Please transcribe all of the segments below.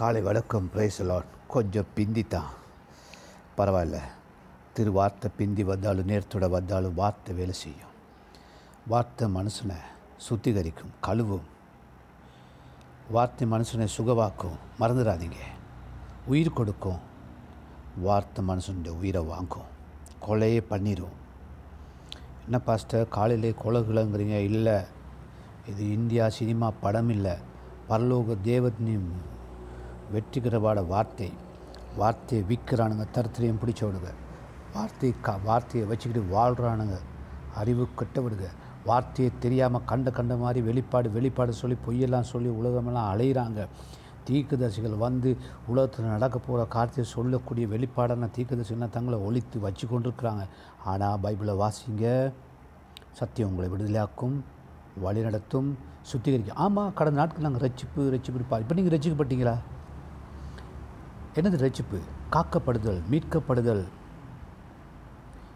காலை வணக்கம் பிரைசலாட் கொஞ்சம் பிந்தித்தான். பரவாயில்ல. திரு வார்த்தை பிந்தி வந்தாலும் நேரத்தோட வந்தாலும் வார்த்தை வேலை செய்யும். வார்த்தை மனுஷனை சுத்திகரிக்கும் கழுவும். வார்த்தை மனுஷனை சுகவாக்கும் மறந்துடாதீங்க. உயிர் கொடுக்கும். வார்த்தை மனுஷனுடைய உயிரை வாங்கும். கொலையே பண்ணிடும் என்ன பாஸ்டர் காலையிலே கொலைகுலங்கிறீங்க? இல்லை. இது இந்தியா சினிமா படம் இல்லை பரலோக தேவத்தின் வெற்றிகரவாட வார்த்தை வார்த்தையை விற்கிறானுங்க தரத்திலையும் பிடிச்சவனுங்க. வார்த்தை கா வார்த்தையை வச்சுக்கிட்டு வாழ்கிறானுங்க அறிவு கெட்டவனுங்க. வார்த்தையை தெரியாமல் கண்ட கண்ட மாதிரி வெளிப்பாடு வெளிப்பாடு சொல்லி பொய்யெல்லாம் சொல்லி உலகமெல்லாம் அலையிறாங்க. தீர்க்கதரிசிகள் வந்து உலகத்தில் நடக்க போகிற காரியத்தை சொல்லக்கூடிய வெளிப்பாடான தீர்க்கதரிசிகள்லாம் தங்களை ஒழித்து வச்சு கொண்டிருக்கிறாங்க. ஆனால் பைபிளை வாசிங்க. சத்தியம் உங்களை விடுதலையாக்கும் வழி நடத்தும் சுத்திகரிக்கும். ஆமாம் கடந்த நாட்கள் நாங்கள் ரச்சிப்பு ரச்சிப்பு இப்போ நீங்கள் ரச்சிக்கப்பட்டீங்களா என்னது ரட்சிப்பு காக்கப்படுதல் மீட்கப்படுதல்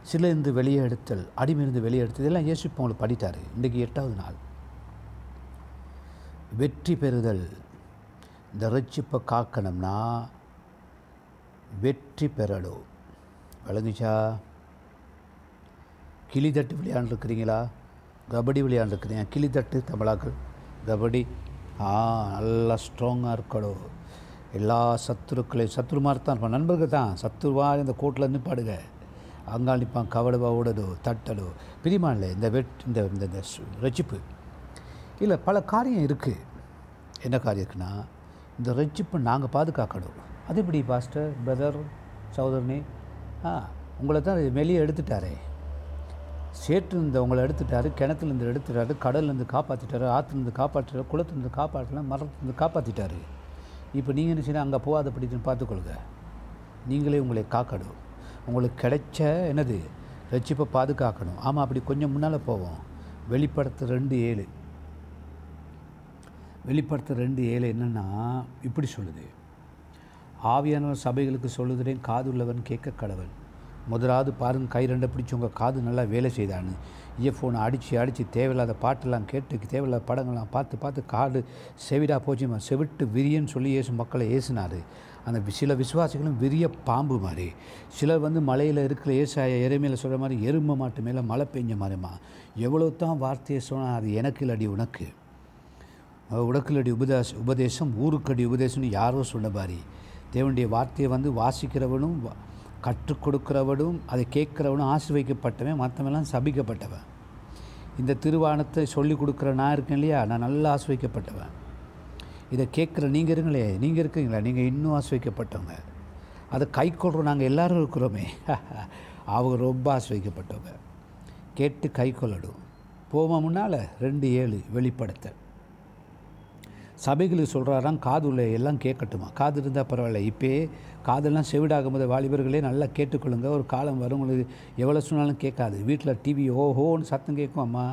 சிலிருந்து வெளியே எடுத்தல் அடிமையிருந்து வெளியே எடுத்தல் இதெல்லாம் இயேசு இப்போ படித்தார். இன்றைக்கு எட்டாவது நாள். வெற்றி பெறுதல். இந்த ரட்சிப்பை காக்கணும்னா வெற்றி பெறணும். விளங்குச்சா? கிளி தட்டு விளையாண்டுருக்கிறீங்களா? கபடி விளையாண்டுருக்கிறீங்க. கிளி தட்டு தமிழாக்கள். கபடி. ஆ நல்லா ஸ்ட்ராங்காக இருக்கணும். எல்லா சத்துருக்களையும் சத்துரு மாதிரி இருப்பான் நண்பர்கள் தான். சத்துருவாக இந்த கோட்டில் நிற்பாடுங்க. அங்கே நிற்பான் கவடுவா ஓடலோ தட்டலோ. பிரிமான்ல இந்த வெட் இந்த இந்த இந்த ரட்சிப்பு. இல்லை பல காரியம் இருக்குது என்ன காரியம் இருக்குன்னா இந்த ரட்சிப்பை நாங்கள் பாதுகாக்கணும். அது எப்படி பாஸ்டர் பிரதர் சகோதரனி? ஆ உங்களை தான் வெளியே எடுத்துட்டாரே. சேற்றுலேருந்து உங்களை எடுத்துட்டாரு கிணத்துலேருந்து எடுத்துட்டாரு கடல்லேருந்து காப்பாற்றிட்டாரு ஆற்றுலேருந்து காப்பாற்றிட்டாரு குளத்துலேருந்து காப்பாற்றலாம் மரத்துலேருந்து காப்பாற்றிட்டாரு இப்போ நீங்கள் என்ன அங்கே அங்கே போகாதபடின்னு பார்த்துக்கொள்ளுங்க நீங்களே உங்களை காக்கணும். உங்களுக்கு கிடைச்ச என்னது? ரட்சிப்பை பாதுகாக்கணும். ஆமாம் அப்படி கொஞ்சம் முன்னால் போவோம். வெளிப்படுத்த ரெண்டு ஏழு. வெளிப்படுத்த ரெண்டு ஏழு என்னென்னா இப்படி சொல்லுது. ஆவியானவர் சபைகளுக்கு சொல்லுகிறேன் காதுள்ளவன் கேட்க கடவன் முதலாவது பாருங்க கை ரெண்டை பிடிச்சி உங்கள் காது நல்லா வேலை செய்தான்னு. இயர்ஃபோனை அடித்து அடித்து தேவையில்லாத பாட்டெல்லாம் கேட்டு தேவையில்லாத படங்கள்லாம் பார்த்து பார்த்து காடு செவிடா போச்சுமா செவிட்டு விரியன்னு சொல்லி ஏசு மக்களை ஏசினார். அந்த வி- சில விசுவாசிகளும் விரிய பாம்பு மாதிரி. சிலர் வந்து மலையில் இருக்கிற ஏசாய எருமையில் சொல்கிற மாதிரி எருமை மாட்டு மேலே மழை பெஞ்ச மாதிரிமா எவ்வளோ தான் வார்த்தையை சொன்னால் அது எனக்கு இல்லடி உனக்கு உடக்கிலடி உபதாச உபதேசம் ஊருக்கடி உபதேசம்னு யாரோ சொன்ன மாதிரி தேவனுடைய வார்த்தையை வந்து வாசிக்கிறவனும் வா- கற்றுக் கொடுக்கிறவனும் அதை கேட்குறவனும் ஆசிர்வதிக்கப்பட்டவன் மற்றவெல்லாம் சபிக்கப்பட்டவன். இந்த திருவானத்தை சொல்லி கொடுக்குற நான் இருக்கேன் இல்லையா? நான் நல்லா ஆசிர்வதிக்கப்பட்டவன். இதை கேட்குற நீங்கள் இருங்களே நீங்கள் இருக்கீங்களா? நீங்கள் இன்னும் ஆசிர்வதிக்கப்பட்டவங்க. அதை கை கொள்கிறோம் நாங்கள் எல்லாரும் இருக்கிறோமே. அவங்க ரொம்ப ஆசிர்வதிக்கப்பட்டவங்க. கேட்டு கை கொள்ளடும் போமா முன்னால்? ரெண்டு ஏழு வெளிப்படுத்த சபைகளுக்கு சொல்கிறாராம் காதுல எல்லாம் கேட்கட்டுமா? காது இருந்தால் பரவாயில்ல. இப்போயே காதெல்லாம் செவிடாகும் போது வாலிபர்களே நல்லா கேட்டுக்கொள்ளுங்க. ஒரு காலம் வரும் உங்களுக்கு எவ்வளோ சொன்னாலும் கேட்காது. வீட்டில் டிவி ஓஹோன்னு சத்தம் கேட்கும். அம்மா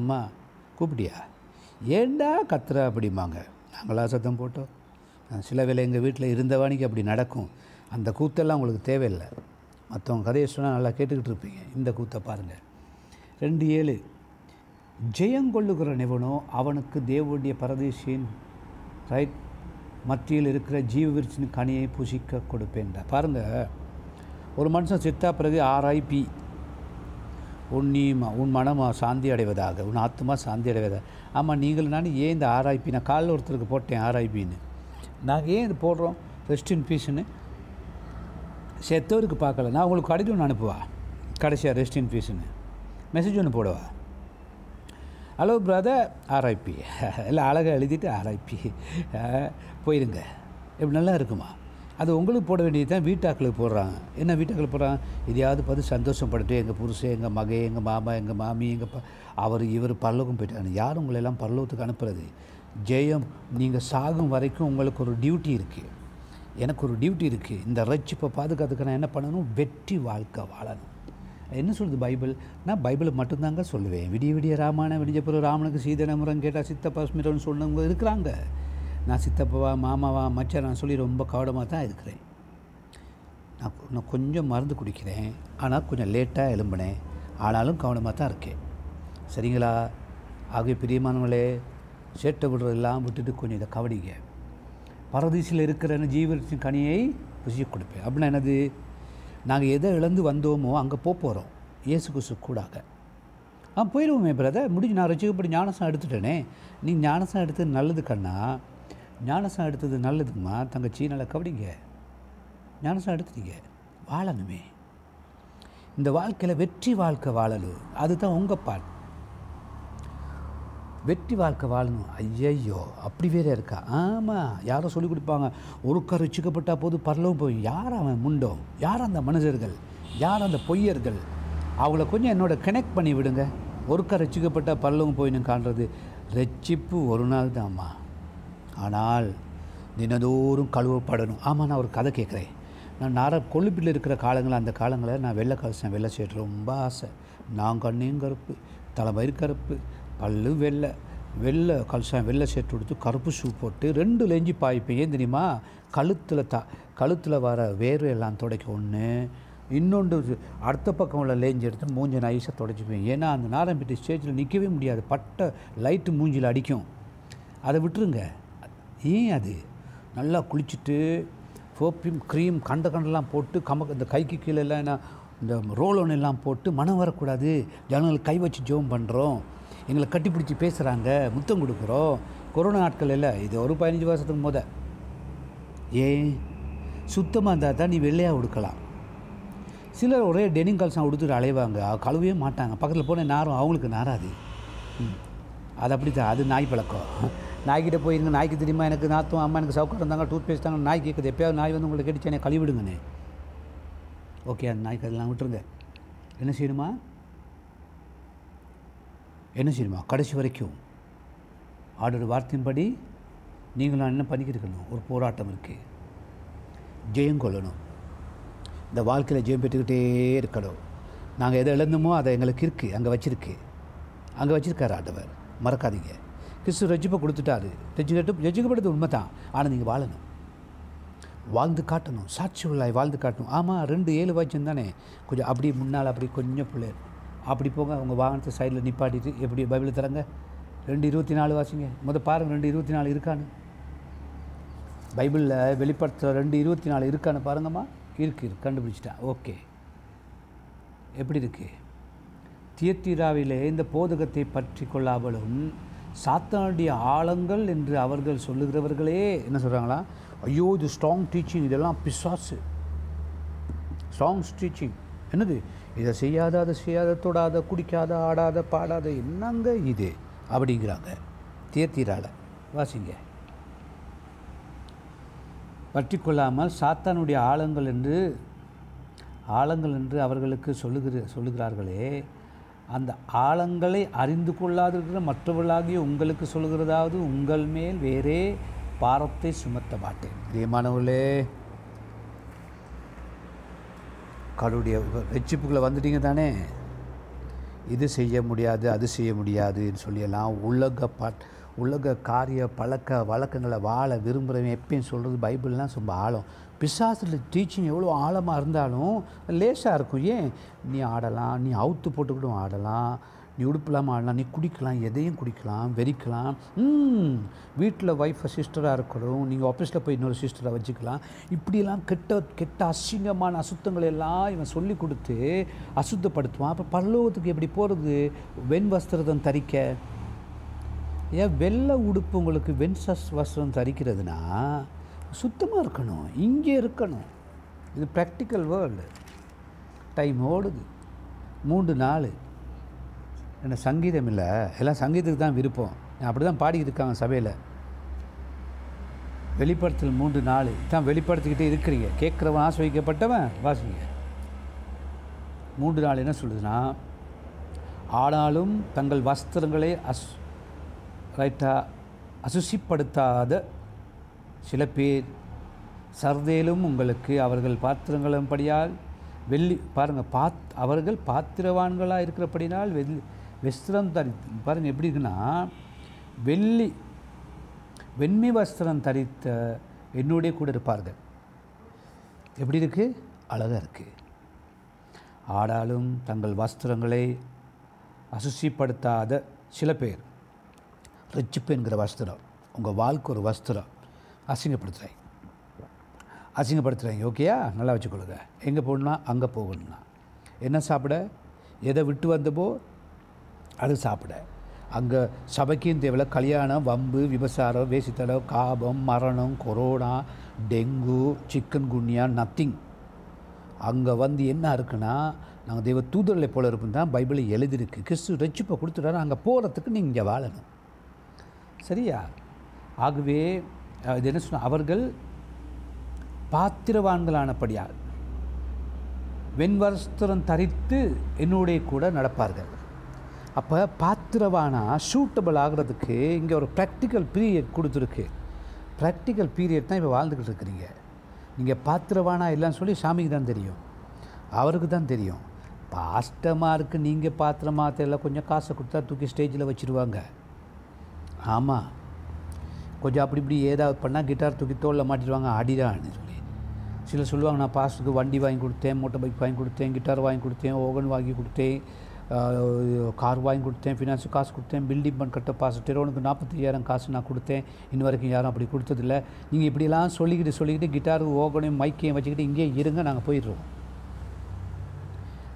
அம்மா கூப்பிட்டியா? ஏண்டா கத்துற அப்படிம்பாங்க. நாங்களா சத்தம் போட்டோம். சில வேளை எங்கள் வீட்டில் இருந்தவானிக்கு அப்படி நடக்கும். அந்த கூத்தெல்லாம் உங்களுக்கு தேவையில்லை. மற்றவங்க கதையை சொன்னால் நல்லா கேட்டுக்கிட்டு இருப்பீங்க. இந்த கூத்தை பாருங்கள் ரெண்டு ஏழு. ஜெயங்கொள்ளுகிற நிபுணம் அவனுக்கு தேவனுடைய பரதேசியின் ரைட் மத்தியில் இருக்கிற ஜீவ விருச்சின் கனியை புசிக்க கொடுப்பேன்டா பாருங்கள் ஒரு மனுஷன் சித்தா பிறகு ஆர்ஐபி உன் நீ உன் மனம் சாந்தி அடைவதாக உன் ஆத்மா சாந்தி அடைவதாக. ஆமாம் நீங்கள் நான் ஏன் இந்த ஆர்ஐபி நான் காலைல ஒருத்தருக்கு போட்டேன் ஆர்ஐபின்னு நாங்கள் ஏன் இது போடுறோம்? ரெஸ்ட் இன் பீஸ்ன்னு செத்தவருக்கு பார்க்கல. நான் உங்களுக்கு கடிதம் ஒன்று அனுப்புவா? கடைசியாக ரெஸ்ட் இன் பீஸ்ன்னு மெசேஜ் ஒன்று போடுவா? ஹலோ பிரதர் ஆர்ஐபி எல்லாம் அழகாக எழுதிட்டு ஆர்ஐபி போயிருங்க. இப்படி நல்லா இருக்குமா? அது உங்களுக்கு போட வேண்டியது தான் வீட்டாக்களுக்கு போடுறாங்க. என்ன வீட்டாக்களுக்கு போடுறாங்க? இதையாவது பார்த்து சந்தோஷப்பட்டு எங்கள் புருஷன் எங்கள் மகன் எங்கள் மாமா எங்கள் மாமி எங்கள் ப அவர் இவர் பரலோகம் போயிட்டாங்க யார் உங்களை எல்லாம் பரலோகத்துக்கு அனுப்புறது? ஜெயம் நீங்கள் சாகும் வரைக்கும் உங்களுக்கு ஒரு டியூட்டி இருக்குது எனக்கு ஒரு டியூட்டி இருக்குது இந்த ரட்சிப்பை பாதுகாத்துக்கு நான் என்ன பண்ணணும்? வெற்றி வாழ்க்கை வாழணும். என்ன சொல்லுது பைபிள்? நான் பைபிளை மட்டும்தாங்க சொல்லுவேன். விடிய விடிய ராமாயணம் விடிஞ்ச பிறகு ராமனுக்கு சீதன முறம் கேட்டால் சித்தப்பா ஸ்மிரன் சொன்னவங்க இருக்கிறாங்க. நான் சித்தப்பாவா மாமாவா மச்சான் நான் சொல்லி ரொம்ப கவனமாக தான் இருக்கிறேன். நான் நான் கொஞ்சம் மருந்து குடிக்கிறேன். ஆனால் கொஞ்சம் லேட்டாக எழும்பினேன். ஆனாலும் கவனமாக தான் இருக்கேன். சரிங்களா? ஆகிய பிரியமானவங்களே சேட்டை விடுறதெல்லாம் விட்டுட்டு கொஞ்சம் இதை கவனிங்க. பரதீசில் இருக்கிற ஜீவத்தின் கனியை ருசி கொடுப்பேன். அப்படின்னா என்னது? நாங்கள் எதை இழந்து வந்தோமோ அங்கே போக போகிறோம் இயேசு குசு கூடாக. ஆ போயிடுவோமே பிரதர் முடிஞ்சு நான் ரசிக்கப்படி ஞானசம் எடுத்துட்டேனே. நீ ஞானசம் எடுத்தது நல்லது கண்ணா. ஞானசம் எடுத்தது நல்லதுங்கம்மா தங்கச்சி நல்லா கவனிங்க. ஞானசம் எடுத்துட்டீங்க. வாழணுமே. இந்த வாழ்க்கையில் வெற்றி வாழ்க்கை வாழலு. அதுதான் உங்கள் பாட் வெற்றி வாழ்க்கை வாழணும் ஐயையோ அப்படி வேற இருக்கா? ஆமாம் யாரோ சொல்லிக் கொடுப்பாங்க. ஒருக்கா ருச்சிக்கப்பட்டா போது பரலவும் போய் யார் அவன் முண்டோ? யார் அந்த மனிதர்கள் யார் அந்த பொய்யர்கள்? அவங்கள கொஞ்சம் என்னோட கனெக்ட் பண்ணி விடுங்க. ஒருக்கா ரசிக்கப்பட்டா பரலவும் போயின்னு காண்றது ரட்சிப்பு ஒரு நாள் தான்மா ஆனால் தினதோறும் கழுவப்படணும். ஆமாம் நான் ஒரு கதை கேட்குறேன். நான் நார கொழுப்பில் இருக்கிற காலங்களில் அந்த காலங்களில் நான் வெள்ளை கலசம் வெள்ளை சேட்டு ரொம்ப ஆசை. நான் கண்ணையும் கருப்பு தலைமயிர் கருப்பு பல்லு வெள்ளை வெள்ளை கல்சாயம் வெள்ளை சேர்த்து கொடுத்து கருப்பு ஷூ போட்டு ரெண்டு லெஞ்சி பாய்ப்பேன் ஏன் தெரியுமா? கழுத்தில் த கழுத்தில் வர வேர்வை எல்லாம் துடைக்க ஒன்று இன்னொன்று அடுத்த பக்கம் உள்ள லேஞ்சி எடுத்து மூஞ்சை நைஸாக தொடச்சிப்பேன் ஏன்னா அந்த நாரம்பிட்டி ஸ்டேஜில் நிற்கவே முடியாது. பட்டை லைட்டு மூஞ்சில் அடிக்கும். அதை விட்டுருங்க. ஏன் அது? நல்லா குளிச்சுட்டு சோப்பியும் க்ரீம் கண்ட கண்டெல்லாம் போட்டு கமக்கு இந்த கைக்கு கீழே எல்லாம் என்ன இந்த ரோலோன் எல்லாம் போட்டு மனம் வரக்கூடாது. ஜனங்களுக்கு கை வச்சு ஜோம் பண்ணுறோம் எங்களை கட்டிப்பிடிச்சி பேசுகிறாங்க முத்தம் கொடுக்குறோம். கொரோனா நாட்கள் இல்லை இது ஒரு பதினஞ்சு வருஷத்துக்கு முத. ஏன்? சுத்தமாக இருந்தால் தான் நீ வெள்ளையாக உடுக்கலாம். சிலர் ஒரே டெனிங் கல்சம் உடுத்துட்டு அலைவாங்க. கழுவே கழுவவே மாட்டாங்க. பக்கத்தில் போன நாரும் அவங்களுக்கு நாராது ம். அது அப்படி தான் அது நாய் பழக்கம். நாய்கிட்ட போயிருங்க நாய்க்கு தெரியுமா? எனக்கு நாத்தம் அம்மா எனக்கு சவுக்காரம் இருந்தாங்க டூத் பேஸ்ட் தாங்க. நாய் கேட்குது எப்பயாவது நாய் வந்து உங்களுக்கு கடிச்சு என்னை கழுவிடுங்கண்ணே ஓகே அந்த நாய்க்கு அதெல்லாம் விட்டுருங்க. என்ன செய்யணுமா? என்ன செய்யணுமா? கடைசி வரைக்கும் ஆடோட வார்த்தையின்படி நீங்களும் என்ன பண்ணிக்கிருக்கணும்? ஒரு போராட்டம் இருக்குது ஜெயம் கொள்ளணும். இந்த வாழ்க்கையில் ஜெயம் பெற்றுக்கிட்டே இருக்கணும். நாங்கள் எதை இழந்தோமோ அதை எங்களுக்கு இருக்குது அங்கே வச்சுருக்கு. அங்கே வச்சுருக்காரு ஆண்டவர். மறக்காதீங்க. கிறிஸ்து ரஜிப்பை கொடுத்துட்டாரு. ரசிக்கப்பட்டு ரசிக்கப்படுறது உண்மை தான் ஆனால் நீங்கள் வாழணும். வாழ்ந்து காட்டணும். சாட்சி உள்ளாய் வாழ்ந்து காட்டணும். ஆமாம் ரெண்டு ஏழு வாய்ச்சம் தானே. கொஞ்சம் அப்படி முன்னால் அப்படி கொஞ்சம் பிள்ளை அப்படி போங்க அவங்க வாகனத்தை சைடில் நிப்பாட்டிட்டு எப்படி பைபிள் தரங்க ரெண்டு இருபத்தி நாலு வாசிங்க. முதல் பாருங்கள் ரெண்டு இருபத்தி நாலு இருக்கான்னு. பைபிளில் வெளிப்படுத்துகிற ரெண்டு இருபத்தி நாலு இருக்கான்னு பாருங்கம்மா. இருக்கு இருக்கு. கண்டுபிடிச்சிட்டேன் ஓகே. எப்படி இருக்கு? தியத்திராவிலே இந்த போதகத்தை பற்றி கொள்ளாமலும் சாத்தானுடைய ஆழங்கள் என்று அவர்கள் சொல்லுகிறவர்களே என்ன சொல்கிறாங்களா ஐயோ இது ஸ்ட்ராங் டீச்சிங் இதெல்லாம் பிசாசு. ஸ்ட்ராங் டீச்சிங் என்னது? இதை செய்யாத அதை செய்யாத தொடாத குடிக்காத ஆடாத பாடாத என்னங்க இது? அப்படிங்கிறாங்க. தியத்தீரால வாசிங்க. பற்றி கொள்ளாமல் சாத்தானுடைய ஆழங்கள் என்று ஆழங்கள் என்று அவர்களுக்கு சொல்லுகிற சொல்லுகிறார்களே அந்த ஆழங்களை அறிந்து கொள்ளாதிருக்கிற மற்றவர்களாகிய உங்களுக்கு சொல்லுகிறதாவது உங்கள் மேல் வேறே பாரத்தை சுமத்த மாட்டேன். பிரியமானவர்களே கருடைய ரட்சிப்புக்குள்ளே வந்துட்டீங்க தானே? இது செய்ய முடியாது அது செய்ய முடியாதுன்னு சொல்லியெல்லாம் உலக ப உலக காரிய பழக்க வழக்கங்களை வாழ விரும்புகிறவன் எப்பயும் சொல்கிறது பைபிள்லாம் ரொம்ப ஆழம். பிசாசில் டீச்சிங் எவ்வளோ ஆழமாக இருந்தாலும் லேசாக இருக்கும். ஏன்? நீ ஆடலாம் நீ அவுத்து போட்டுக்கிட்டும் ஆடலாம். நீ உடுப்பெல்லாம் ஆடலாம் நீ குடிக்கலாம் எதையும் குடிக்கலாம் வெறிக்கலாம். வீட்டில் ஒய்ஃபை சிஸ்டராக இருக்கணும் நீங்கள் ஆஃபீஸில் போய் இன்னொரு சிஸ்டராக வச்சுக்கலாம். இப்படியெல்லாம் கெட்ட கெட்ட அசிங்கமான அசுத்தங்களை எல்லாம் இவன் சொல்லி கொடுத்து அசுத்தப்படுத்துவான். அப்போ பரலோகத்துக்கு எப்படி போகிறது வெண் வஸ்திரதம் தரிக்க. ஏன் வெள்ளை உடுப்பு உங்களுக்கு வெண் சஸ் வஸ்திரம் தரிக்கிறதுனா சுத்தமாக இருக்கணும் இங்கே இருக்கணும். இது ப்ராக்டிக்கல் வேர்ல்டு டைம் ஓடுது. மூன்று நாள். என்ன சங்கீதம் இல்லை எல்லாம் சங்கீதத்துக்கு தான் விருப்பம். அப்படி தான் பாடிக்கிட்டு இருக்காங்க சபையில். வெளிப்படுத்தல் மூன்று நாள் தான் வெளிப்படுத்திக்கிட்டே இருக்கிறீங்க. கேட்குறவன் ஆசை வாசிங்க. மூன்று நாள் என்ன சொல்லுதுன்னா ஆனாலும் தங்கள் வஸ்திரங்களை அஸ் ரைட்டாக அசுசிப்படுத்தாத சில பேர் சர்தேலும் உங்களுக்கு அவர்கள் பாத்திரங்களும்படியால் வெள்ளி பாருங்கள் பாத் அவர்கள் பாத்திரவான்களாக இருக்கிறபடினால் வெள்ளி வஸ்திரம் தரித்து பாருங்கள் எப்படி இருக்குன்னா வெள்ளி வெண்மை வஸ்திரம் தரித்த என்னுடைய கூட இருப்பார்கள். எப்படி இருக்குது அழகாக இருக்குது ஆடாலும் தங்கள் வஸ்திரங்களை அசுசிப்படுத்தாத சில பேர் ரிச்சிப்பு என்கிற வஸ்திரம் உங்கள் வாழ்க்கை ஒரு வஸ்திரம் அசிங்கப்படுத்துகிறேன் அசிங்கப்படுத்துகிறேன் ஓகேயா? நல்லா வச்சுக்கொள்ளுங்க. எங்கே போகணும்னா அங்கே போகணும்னா. என்ன சாப்பிட? எதை விட்டு வந்தப்போ அது சாப்பிட. அங்கே சபைக்கும் தேவையில்ல கல்யாணம் வம்பு விபசாரம் வேசித்தடம் காபம் மரணம் corona dengue chikungunya nothing அங்கே வந்து என்ன இருக்குன்னா நாங்கள் தெய்வ தூதர்களை போல இருப்போம் தான் பைபிளில் எழுதியிருக்கு. கிறிஸ்து ரட்சிப்பை கொடுத்துட்டாரு. அங்கே போகிறதுக்கு நீங்கள் இங்கே வாழணும். சரியா? ஆகவே இது என்ன சொன்ன அவர்கள் பாத்திரவான்களானபடியால் வெண்வஸ்திரம் தரித்து என்னுடைய கூட நடப்பார்கள். அப்போ பாத்திரவானா சூட்டபிள் ஆகிறதுக்கு இங்கே ஒரு ப்ராக்டிக்கல் பீரியட் கொடுத்துருக்கு. ப்ராக்டிக்கல் பீரியட் தான் இப்போ வாழ்ந்துக்கிட்டு இருக்கிறீங்க. நீங்கள் பாத்திரவானா இல்லைன்னு சொல்லி சாமிக்கு தான் தெரியும். அவருக்கு தான் தெரியும். பாஸ்டமாக இருக்குது நீங்கள் பாத்திரமா தெரியல கொஞ்சம் காசை கொடுத்தா தூக்கி ஸ்டேஜில் வச்சுருவாங்க. ஆமாம் கொஞ்சம் அப்படி இப்படி ஏதாவது பண்ணால் கிட்டார் தூக்கி தோளில் மாட்டிடுவாங்க. அடிடான்னு சொல்லி. சிலர் சொல்லுவாங்க நான் பாஸ்ட்டுக்கு வண்டி வாங்கி கொடுத்தேன் மோட்டர் பைக் வாங்கி கொடுத்தேன் கிட்டார் வாங்கி கொடுத்தேன் ஓகன் வாங்கி கொடுத்தேன் கார் வாங்கி கொடுத்தேன் ஃபினான்ஸு காசு கொடுத்தேன் பில்டிங் பண்ண கட்ட பாஸ் டெரோனுக்கு நாற்பத்தையாயிரம் காசு நான் கொடுத்தேன். இன்ன வரைக்கும் யாரும் அப்படி கொடுத்ததில்ல. நீங்கள் இப்படிலாம் சொல்லிக்கிட்டு சொல்லிக்கிட்டு கிட்டார் ஓகனையும் மைக்கையும் வச்சுக்கிட்டு இங்கேயே இருங்க நாங்கள் போயிடுறோம்.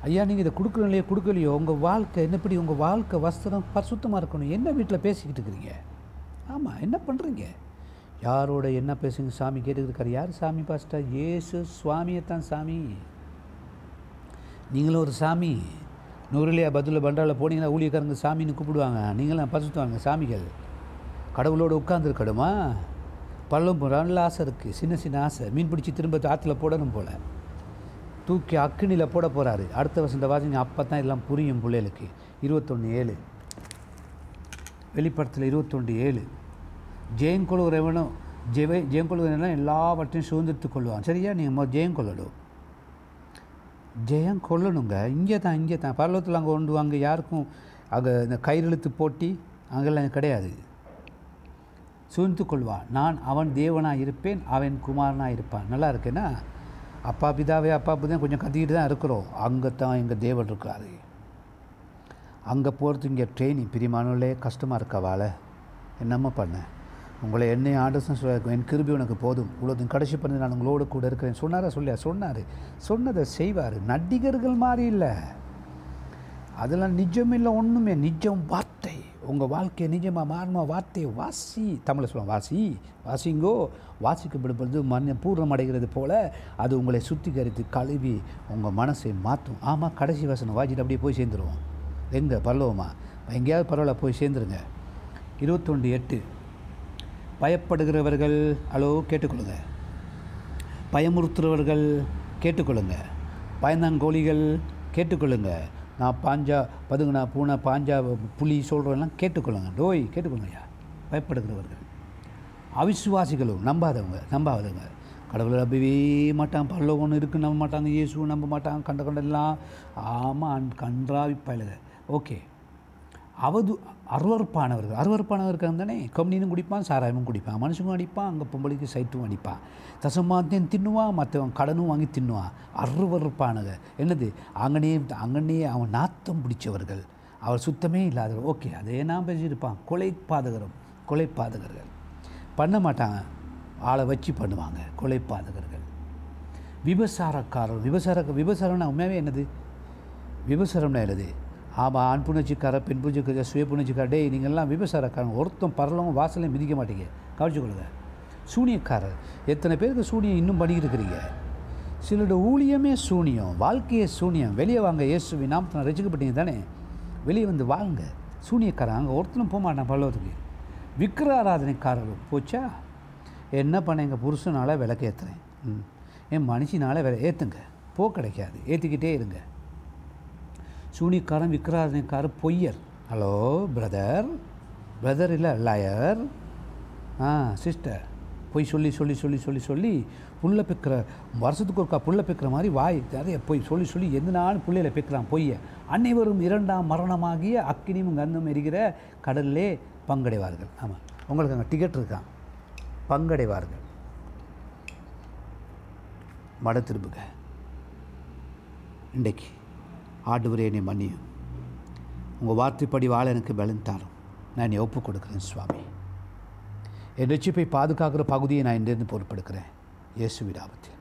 ஐயா நீங்கள் இதை கொடுக்குறீங்களே கொடுக்கலையோ உங்கள் வாழ்க்கை என்னப்படி உங்கள் வாழ்க்கை வஸ்திரம் பரிசுத்தமாக இருக்கணும்? என்ன வீட்டில் பேசிக்கிட்டு இருக்கிறீங்க? ஆமாம் என்ன பண்ணுறீங்க யாரோட என்ன பேசுங்க? சாமி கேட்டுக்கிட்டு யார் சாமி பாஸ்டா ஏசு சுவாமியை தான் சாமி. நீங்களும் ஒரு சாமி. நூறுலையா பதில் பண்டாவில் போனீங்கன்னா ஊழியக்காரங்க சாமின்னு கூப்பிடுவாங்க. நீங்களாம் பசுத்துவாங்க சாமிகள். கடவுளோடு உட்காந்துருக்கணுமா பள்ளம் நல்ல ஆசை இருக்குது சின்ன சின்ன ஆசை. மீன் பிடிச்சி திரும்ப ஆற்றுல போடணும் போல். தூக்கி அக்கினியில் போட போகிறாரு அடுத்த வருஷம் வாசிங்க அப்போ தான் எல்லாம் புரியும் பிள்ளைகளுக்கு. இருபத்தொன்று ஏழு. வெளிப்படத்தில் இருபத்தொன்று ஏழு. ஜெயம் கொள்கிறவனும் ஜெய ஜெயம் எல்லாவற்றையும் சுதந்திரத்து கொள்வான். சரியா? நீங்கள் ஜெயம் ஜெயம் கொள்ளணுங்க இங்கே தான் இங்கே தான். பரலோகத்தில் அங்கே கொண்டு அங்கே யாருக்கும் அங்கே இந்த கயிறெழுத்து போட்டி அங்கெல்லாம் கிடையாது. சூழ்ந்து கொள்வான். நான் அவன் தேவனாக இருப்பேன் அவன் குமாரனாக இருப்பான். நல்லா இருக்கேன்னா அப்பா பிதாவே அப்பா பிதா கொஞ்சம் கத்திக்கிட்டு தான் இருக்கிறோம். அங்கே தான் எங்கள் தேவன் இருக்காரு. அங்கே போகிறது இங்கே ட்ரெயினிங் பிரிமானங்களே கஷ்டமாக இருக்கா வாழ என்னம்மா பண்ண? உங்களை என்னை ஆண்டர்ஸ்னு சொல்ல என் கிருபி உனக்கு போதும். இவ்வளோ கடைசி பண்ணி நான் உங்களோட கூட இருக்கிறேன். சொன்னாரா? சொல்லியா? சொன்னார். சொன்னதை செய்வார். நடிகர்கள் மாதிரி இல்லை. அதெல்லாம் நிஜம் இல்லை ஒன்றுமே நிஜம் வார்த்தை. உங்கள் வாழ்க்கையை நிஜமாக மாறணும் வார்த்தையை வாசி. தமிழை சொல்லுவோம் வாசி. வாசிங்கோ. வாசிக்கப்படுவது மண்ணை பூர்ணம் அடைகிறது போல் அது உங்களை சுத்திகரித்து கழுவி உங்கள் மனசை மாற்றும். ஆமாம் கடைசி வசனம். வாசிட்டு அப்படியே போய் சேர்ந்துருவோம். எங்கே? பரலோமா எங்கேயாவது பரவாயில்ல போய் சேர்ந்துருங்க. இருபத்தொன்று எட்டு. பயப்படுகிறவர்கள் ஹலோ கேட்டுக்கொள்ளுங்க. பயமுறுத்துறவர்கள் கேட்டுக்கொள்ளுங்க. பயந்தாங்கோழிகள் கேட்டுக்கொள்ளுங்க. நான் பாஞ்சா பதுங்கினா பூனை பாஞ்சா புலி சொல்கிறதெல்லாம் கேட்டுக்கொள்ளுங்க. டோய் கேட்டுக்கொள்ளுங்கய்யா பயப்படுகிறவர்கள். அவிசுவாசிகளும் நம்பாதவங்க நம்பாதவங்க. கடவுளை நம்பவே மாட்டான். பல்லவ ஒன்று இருக்கு நம்ப மாட்டாங்க இயேசுவும் நம்ப மாட்டாங்க கண்ட கண்டெல்லாம் ஆமாம் கன்றாவி பயலுங்க ஓகே. அவது அருவறுப்பானவர்கள். அருவறுப்பானவர்கள் தானே? கம்னினும் குடிப்பான் சாராயமும் குடிப்பான். மனுஷனும் அடிப்பான் அங்கே பொம்பளைக்கு சைட்டும் அடிப்பான். தசமாத்தையும் தின்னுவான் மற்றவன் கடனும் வாங்கி தின்னுவான் அருவறுப்பானவங்க என்னது? அங்கனே அங்கனே அவன் நாத்தம் பிடிச்சவர்கள். அவர் சுத்தமே இல்லாதவர். ஓகே அதே நான் பேசியிருப்பான். கொலை பாதகரும் கொலை பாதகர்கள் பண்ண மாட்டாங்க. ஆளை வச்சு பண்ணுவாங்க கொலை பாதகர்கள் விபசாரக்காரர் விபசார விபசாரம்னா உண்மையாகவே என்னது? விபசாரம்னா என்னது? ஆமாம் ஆண் புணர்ச்சிக்கார பெண் புணர்ச்சிக்கார சுய புணர்ச்சிக்கார டேய் நீங்கள்லாம் விபசாரக்காரங்க. ஒருத்தம் பரலவங்க வாசலையும் மிதிக்க மாட்டீங்க. கவனிச்சுக்கொள்ளுங்க சூனியக்காரர். எத்தனை பேருக்கு சூனியம் இன்னும் பண்ணிக்கிட்டு இருக்கிறீங்க சிலரோட ஊழியமே சூனியம் வாழ்க்கையே சூனியம். வெளியே வாங்க இயேசுவி நாமத்தை ரசிக்கப்பட்டீங்க தானே? வெளியே வந்து வாங்க. சூனியக்காரன் அங்கே ஒருத்தனும் போக மாட்டான் பல்லவத்துக்கு விக்கிர ஆராதனைக்காரர்கள் போச்சா? என்ன பண்ண எங்கள் புருஷனால் விளக்கு ஏற்றுறேன் ம். என் மனுஷனால விலை ஏற்றுங்க போ கிடைக்காது. ஏற்றிக்கிட்டே இருங்க. சூனிக்காரன் விக்கிராதனைக்காரன் பொய்யர். ஹலோ பிரதர் பிரதர் இல்லை லயர் ஆ சிஸ்டர் பொய் சொல்லி சொல்லி சொல்லி சொல்லி சொல்லி புல்ல பிக்கிற வருஷத்துக்கு ஒருக்கா புல்ல பிக்கிற மாதிரி வாய் நிறைய பொய் சொல்லி சொல்லி எந்த நாள் புள்ளையில பிக்கிறான் பொய்யை. அனைவரும் இரண்டாம் மரணமாகிய அக்கினியும் கந்தம் எரிகிற கடல்லே பங்கடைவார்கள். ஆமாம் உங்களுக்கு அங்கே டிக்கெட் இருக்கான் பங்கடைவார்கள். மட திரும்புங்க இன்றைக்கு ஆண்டவரே என்னை மன்னியும். உங்கள் வார்த்தைப்படி வாழ எனக்கு பலன்தாரும் நான் என்னை ஒப்பு கொடுக்குறேன் சுவாமி. என் ரட்சிப்பை பாதுகாக்கிற பகுதியை நான் இன்றிருந்து பொறுப்பெடுக்கிறேன் இயேசு விடாபத்தில்